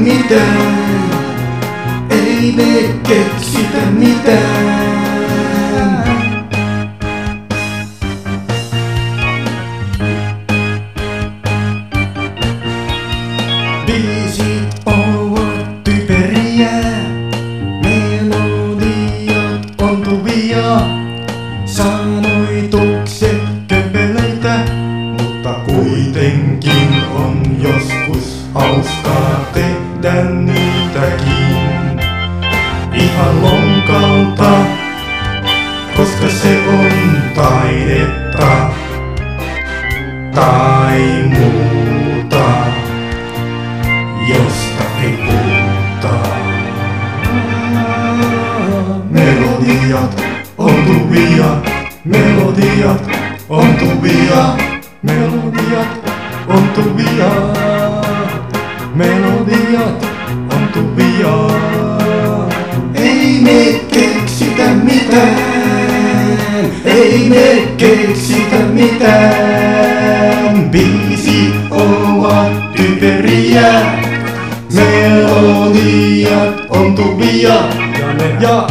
mitään. Ei me keksitä mitään. Typeriä, melodiat ontuvia, sanoitukset kömpelöitä, mutta kuitenkin on joskus niitäkin. Ihan lonkalta, koska se on taidetta tai muuta josta ei puhuta. Melodiat ontuvia, melodiat ontuvia, melodiat ontuvia, melodiat ontuvia. Ei me keksitä mitään, ei me keksitä mitään. Biisit ovat typeriä, melodiat ontuvia ja, ne, ja